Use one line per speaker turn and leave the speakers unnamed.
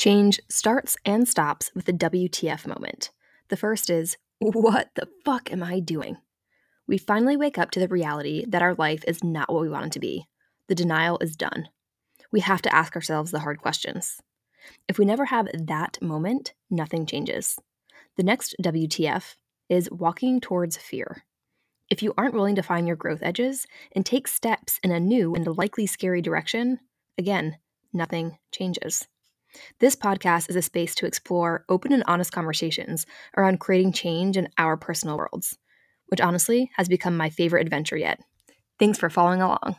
Change starts and stops with the WTF moment. The first is, what the fuck am I doing? We finally wake up to the reality that our life is not what we want it to be. The denial is done. We have to ask ourselves the hard questions. If we never have that moment, nothing changes. The next WTF is walking towards fear. If you aren't willing to find your growth edges and take steps in a new and likely scary direction, again, nothing changes. This podcast is a space to explore open and honest conversations around creating change in our personal worlds, which honestly has become my favorite adventure yet. Thanks for following along.